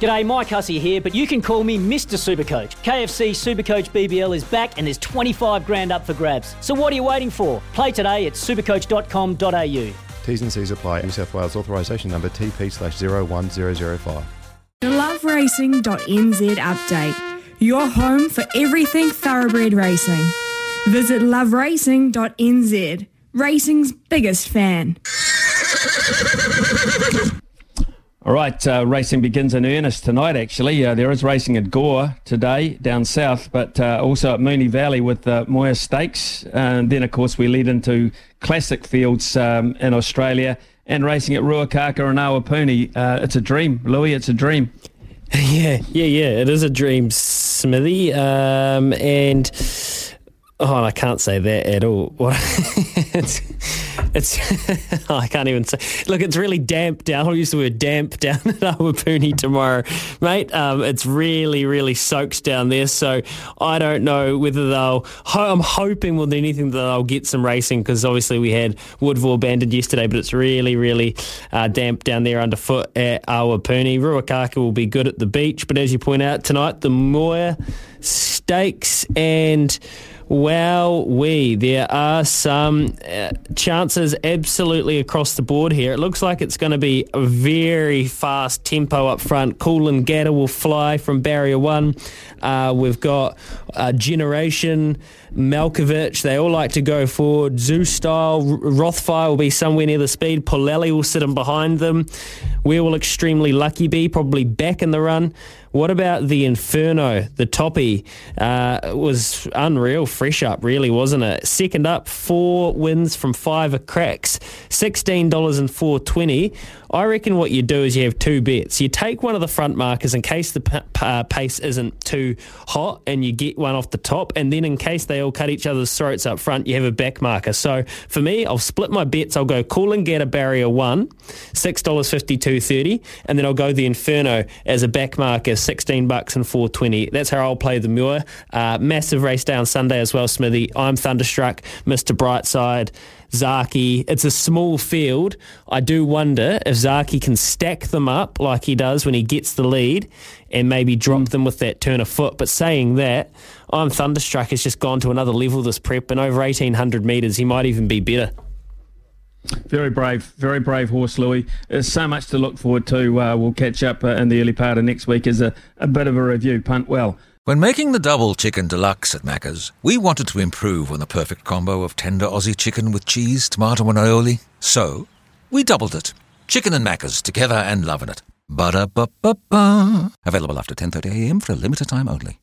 G'day, Mike Hussey here, but you can call me Mr. Supercoach. KFC Supercoach BBL is back and there's 25 grand up for grabs. So what are you waiting for? Play today at supercoach.com.au. T's and C's apply. New South Wales authorisation number TP slash 01005. The loveracing.nz update. Your home for everything thoroughbred racing. Visit loveracing.nz. Racing's biggest fan. All right, uh, racing begins in earnest tonight, actually. Uh, there is racing at Gore today down south, but uh, also at Moonee Valley with the Moir Stakes. And then, of course, we lead into classic fields um, in Australia and racing at Ruakaka and Awapuni. Uh, it's a dream, Louis, it's a dream. Yeah, yeah, yeah. It is a dream, Smithy. Um, and oh, I can't say that at all. it's, it's I can't even say. Look, it's really damp down. I'll use the word damp down at Awapuni tomorrow, mate. Um, it's really, really soaked down there. So I don't know whether they'll. I'm hoping more than anything that they'll get some racing because obviously we had Woodville abandoned yesterday, but it's really, really uh, damp down there underfoot at Awapuni. Ruakaka will be good at the beach, but as you point out tonight, the Moir Stakes and. Wow, we there are some uh, chances absolutely across the board here. It looks like it's going to be a very fast tempo up front. Coolangatta will fly from barrier one. Uh, we've got uh, Generation, Malkovich. They all like to go forward. Zoustyle, Rothfire will be somewhere near the speed. Polelli will sit in behind them. Where will Extremely Lucky be? Probably back in the run. What about the Inferno? The toppy uh, was unreal, fresh up, really, wasn't it? Second up, four wins from five cracks, sixteen dollars and four twenty. I reckon what you do is you have two bets. You take one of the front markers in case the p- pace isn't too hot, and you get one off the top, and then in case they all cut each other's throats up front, you have a back marker. So for me, I'll split my bets. I'll go Coolangatta barrier one, six dollars fifty two thirty, and then I'll go the Inferno as a back marker. 16 bucks and 420. That's how I'll play the Moir. Uh, massive race day on Sunday as well, Smithy. I'm Thunderstruck, Mr. Brightside, Zaaki. It's a small field. I do wonder if Zaaki can stack them up like he does when he gets the lead and maybe drop them with that turn of foot. But saying that, I'm Thunderstruck has just gone to another level this prep and over 1800 metres, he might even be better. Very brave, very brave horse, Louis. There's so much to look forward to. Uh, we'll catch up uh, in the early part of next week as a, a bit of a review. Punt well. When making the double chicken deluxe at Macca's, we wanted to improve on the perfect combo of tender Aussie chicken with cheese, tomato, and aioli. So, we doubled it. Chicken and Macca's together and loving it. Ba-da-ba-ba-ba. Available after 10.30am for a limited time only.